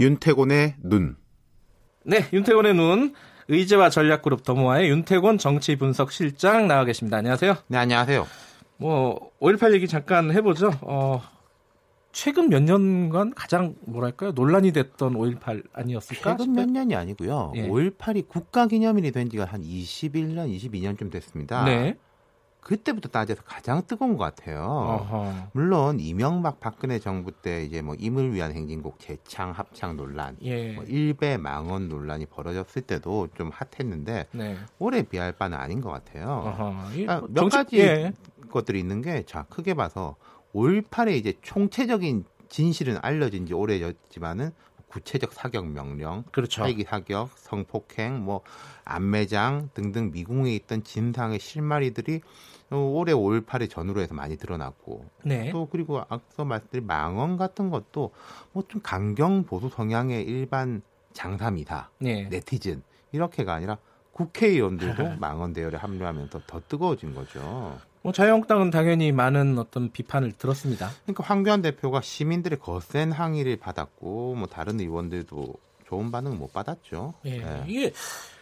윤태곤의 눈. 네, 윤태곤의 눈. 의제와 전략그룹 더모아의 윤태곤 정치분석실장 나와 계십니다. 안녕하세요. 네, 안녕하세요. 뭐, 5.18 얘기 잠깐 해보죠. 어, 최근 몇 년간 가장 뭐랄까요 논란이 됐던 5.18 아니었을까? 최근 몇 년이 아니고요. 예. 5.18이 국가기념일이 된 지가 한 21년, 22년쯤 됐습니다. 네. 그때부터 따져서 가장 뜨거운 것 같아요. 어허. 물론 이명박 박근혜 정부 때 이제 뭐 임을 위한 행진곡 재창 합창 논란, 예. 뭐 일배 망원 논란이 벌어졌을 때도 좀 핫했는데 네. 올해 비할 바는 아닌 것 같아요. 그러니까 몇 정치, 가지 예. 것들이 있는 게 자 크게 봐서 5.18의 이제 총체적인 진실은 알려진 지 오래졌지만은 구체적 사격 명령, 그렇죠. 헬기 사격, 성폭행, 뭐 안매장 등등 미궁에 있던 진상의 실마리들이 올해 5.18의 전후로 해서 많이 드러났고 네. 또 그리고 앞서 말씀드린 망언 같은 것도 뭐 좀 강경 보수 성향의 일반 장삼이다 네. 네티즌 이렇게가 아니라 국회의원들도 망언 대열에 합류하면서 더 뜨거워진 거죠. 뭐 자유한국당은 당연히 많은 어떤 비판을 들었습니다. 그러니까 황교안 대표가 시민들의 거센 항의를 받았고 뭐 다른 의원들도 좋은 반응 못 받았죠. 예. 네. 이게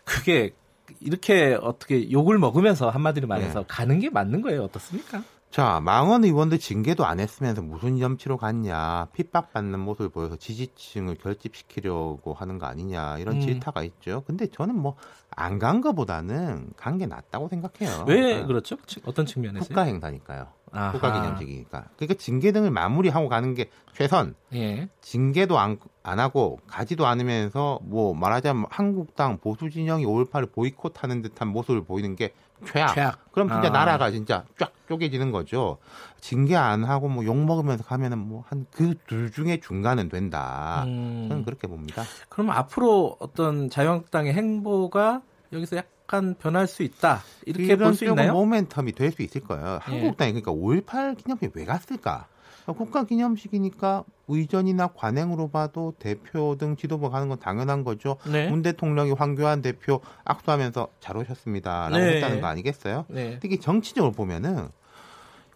그게 이렇게 어떻게 욕을 먹으면서 한마디로 말해서 네. 가는 게 맞는 거예요. 어떻습니까? 자, 망원 의원들 징계도 안 했으면서 무슨 염치로 갔냐, 핍박받는 모습을 보여서 지지층을 결집시키려고 하는 거 아니냐, 이런 음. 질타가 있죠. 근데 저는 뭐, 안 간 거보다는 간 게 낫다고 생각해요. 왜 그러니까 그렇죠? 어떤 측면에서? 국가 행사니까요. 아하. 국가기념식이니까. 그러니까 징계 등을 마무리하고 가는 게 최선. 예. 징계도 안, 안 하고 가지도 않으면서 뭐 말하자면 한국당 보수 진영이 5.18을 보이콧하는 듯한 모습을 보이는 게 최악. 최악. 그럼 진짜 아. 나라가 진짜 쫙 쪼개지는 거죠. 징계 안 하고 뭐 욕 먹으면서 가면은 뭐 한 그 둘 중에 중간은 된다. 음. 저는 그렇게 봅니다. 그럼 앞으로 어떤 자유한국당의 행보가 여기서 약 간 변할 수 있다. 이렇게 볼 수 있나요? 모멘텀이 될 수 있을 거예요. 예. 한국당이 그러니까 5.18 기념일 왜 갔을까? 국가 기념식이니까 의전이나 관행으로 봐도 대표 등 지도부 가는 건 당연한 거죠. 네. 문 대통령이 황교안 대표 악수하면서 잘 오셨습니다라고 네. 했다는 거 아니겠어요? 네. 특히 정치적으로 보면은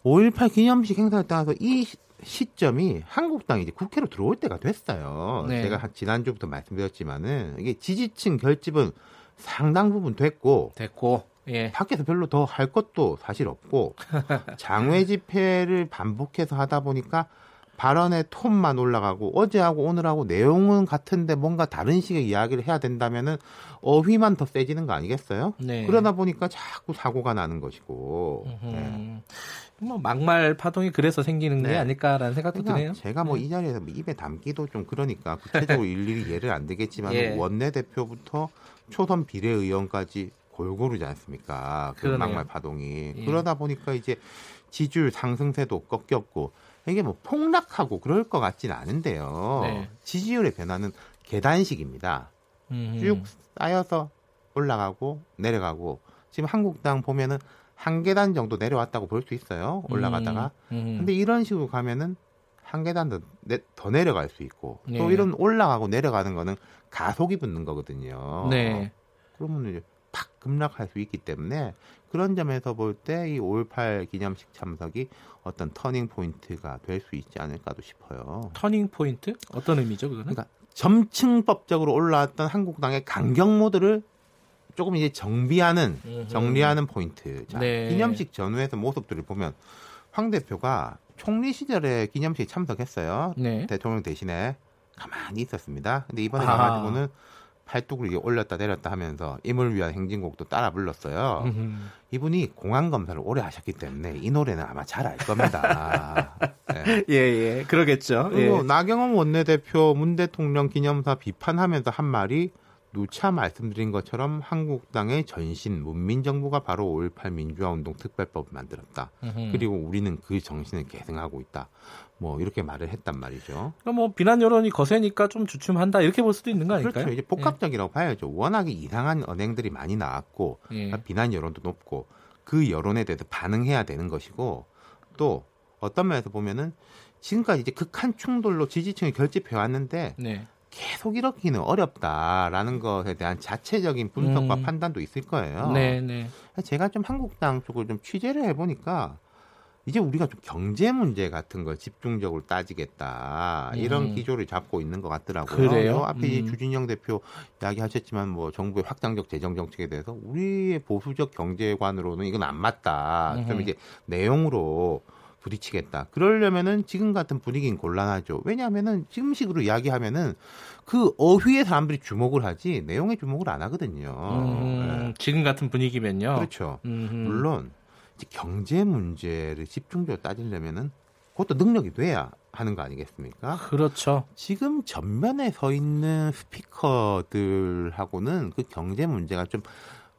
5.18 기념식 행사를 떠나서 이 시점이 한국당이 이제 국회로 들어올 때가 됐어요. 네. 제가 지난주부터 말씀드렸지만은 이게 지지층 결집은 상당 부분 됐고 됐고 예. 밖에서 별로 더 할 것도 사실 없고 장외 집회를 반복해서 하다 보니까 발언의 톤만 올라가고 어제하고 오늘하고 내용은 같은데 뭔가 다른 식의 이야기를 해야 된다면은 어휘만 더 세지는 거 아니겠어요? 네. 그러다 보니까 자꾸 사고가 나는 것이고. 네. 뭐 막말 파동이 그래서 생기는 네. 게 아닐까라는 생각도 그러니까 드네요. 제가 뭐이 네. 자리에서 뭐 입에 담기도 좀 그러니까 구체적으로 일일이 예를 안 되겠지만 예. 원내 대표부터 초선 비례의원까지 골고루지 않습니까? 그 막말 파동이 예. 그러다 보니까 이제 지지율 상승세도 꺾였고 이게 뭐 폭락하고 그럴 것 같지는 않은데요. 네. 지지율의 변화는 계단식입니다. 음흠. 쭉 쌓여서 올라가고 내려가고 지금 한국당 보면은 한 계단 정도 내려왔다고 볼 수 있어요. 올라가다가. 음. 음. 근데 이런 식으로 가면은 한 계단 더, 내, 더 내려갈 수 있고 네. 또 이런 올라가고 내려가는 거는 가속이 붙는 거거든요. 네. 그러면 이제 팍 급락할 수 있기 때문에 그런 점에서 볼 때 이 5.18 기념식 참석이 어떤 turning point가 될 수 있지 않을까도 싶어요. turning point? 어떤 의미죠, 그거는? 그러니까 점층법적으로 올라왔던 한국당의 강경 모드를 조금 이제 정비하는 정리하는 포인트. 자, 네. 기념식 전후에서 모습들을 보면 황 대표가 총리 시절에 기념식 참석했어요. 네. 대통령 대신에 가만히 있었습니다. 근데 이번에 아. 가가지고는 팔뚝을 이게 올렸다 내렸다 하면서 임을 위한 행진곡도 따라 불렀어요. 이분이 공안 검사를 오래 하셨기 때문에 이 노래는 아마 잘 알 겁니다. 네. 예, 예, 그러겠죠. 그리고 예. 나경원 원내대표 문 대통령 기념사 비판하면서 한 말이 누차 말씀드린 것처럼 한국당의 전신 문민정부가 바로 5.18 민주화운동 특별법을 만들었다. 으흠. 그리고 우리는 그 정신을 계승하고 있다. 뭐 이렇게 말을 했단 말이죠. 그럼 뭐 비난 여론이 거세니까 좀 주춤한다 이렇게 볼 수도 있는 거 아닐까요? 그렇죠. 이제 복합적이라고 예. 봐야죠. 워낙에 이상한 언행들이 많이 나왔고 예. 그러니까 비난 여론도 높고 그 여론에 대해서 반응해야 되는 것이고 또 어떤 면에서 보면은 지금까지 이제 극한 충돌로 지지층이 결집해 왔는데 네. 계속 이렇기는 어렵다라는 것에 대한 자체적인 분석과 음. 판단도 있을 거예요. 네, 네. 제가 좀 한국당 쪽을 좀 취재를 해보니까 이제 우리가 좀 경제 문제 같은 걸 집중적으로 따지겠다 이런 음. 기조를 잡고 있는 것 같더라고요. 그래요? 뭐 앞에 음. 주진영 대표 이야기하셨지만 뭐 정부의 확장적 재정 정책에 대해서 우리의 보수적 경제관으로는 이건 안 맞다. 그럼 이제 내용으로 부딪히겠다. 그러려면은 지금 같은 분위기는 곤란하죠. 왜냐하면은 지금식으로 이야기하면은 그 어휘에 사람들이 주목을 하지 내용에 주목을 안 하거든요. 음, 네. 지금 같은 분위기면요. 그렇죠. 음흠. 물론 경제 문제를 집중적으로 따지려면은 그것도 능력이 돼야 하는 거 아니겠습니까? 그렇죠. 지금 전면에 서 있는 스피커들하고는 그 경제 문제가 좀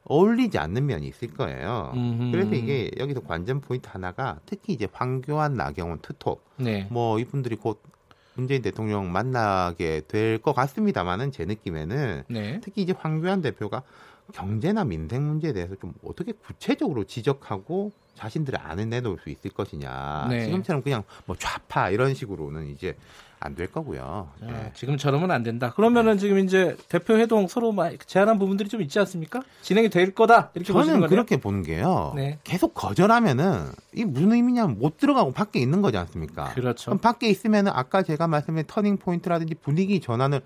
어울리지 않는 면이 있을 거예요. 음흠. 그래서 이게 여기서 관전 포인트 하나가 특히 이제 황교안, 나경원, 투톱, 네. 뭐 이분들이 곧 문재인 대통령 만나게 될 것 같습니다만은 제 느낌에는 네. 특히 이제 황교안 대표가 경제나 민생 문제에 대해서 좀 어떻게 구체적으로 지적하고 자신들의 안을 내놓을 수 있을 것이냐. 네. 지금처럼 그냥 뭐 좌파 이런 식으로는 이제 안 될 거고요. 아, 네. 지금처럼은 안 된다. 그러면은 네. 지금 이제 대표 회동 서로 제안한 부분들이 좀 있지 않습니까? 진행이 될 거다 이렇게 저는 그렇게 보는 게요. 네. 계속 거절하면은 이 무슨 의미냐면 못 들어가고 밖에 있는 거지 않습니까? 그렇죠. 그럼 밖에 있으면은 아까 제가 말씀드린 turning point라든지 분위기 전환을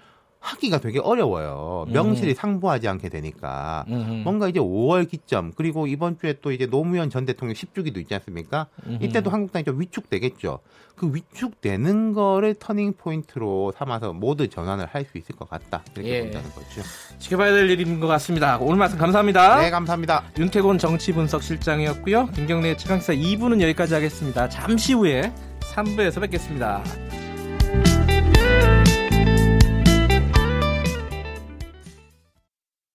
하기가 되게 어려워요. 명실이 음. 상부하지 않게 되니까. 음. 뭔가 이제 5월 기점 그리고 이번 주에 또 이제 노무현 전 대통령 10주기도 있지 않습니까? 음. 이때도 한국당이 좀 위축되겠죠. 그 위축되는 거를 turning point로 삼아서 모드 전환을 할 수 있을 것 같다. 이렇게 예. 본다는 거죠. 지켜봐야 될 일인 것 같습니다. 오늘 말씀 감사합니다. 네, 감사합니다. 윤태곤 정치분석실장이었고요. 김경래 최강시사 2부는 여기까지 하겠습니다. 잠시 후에 3부에서 뵙겠습니다.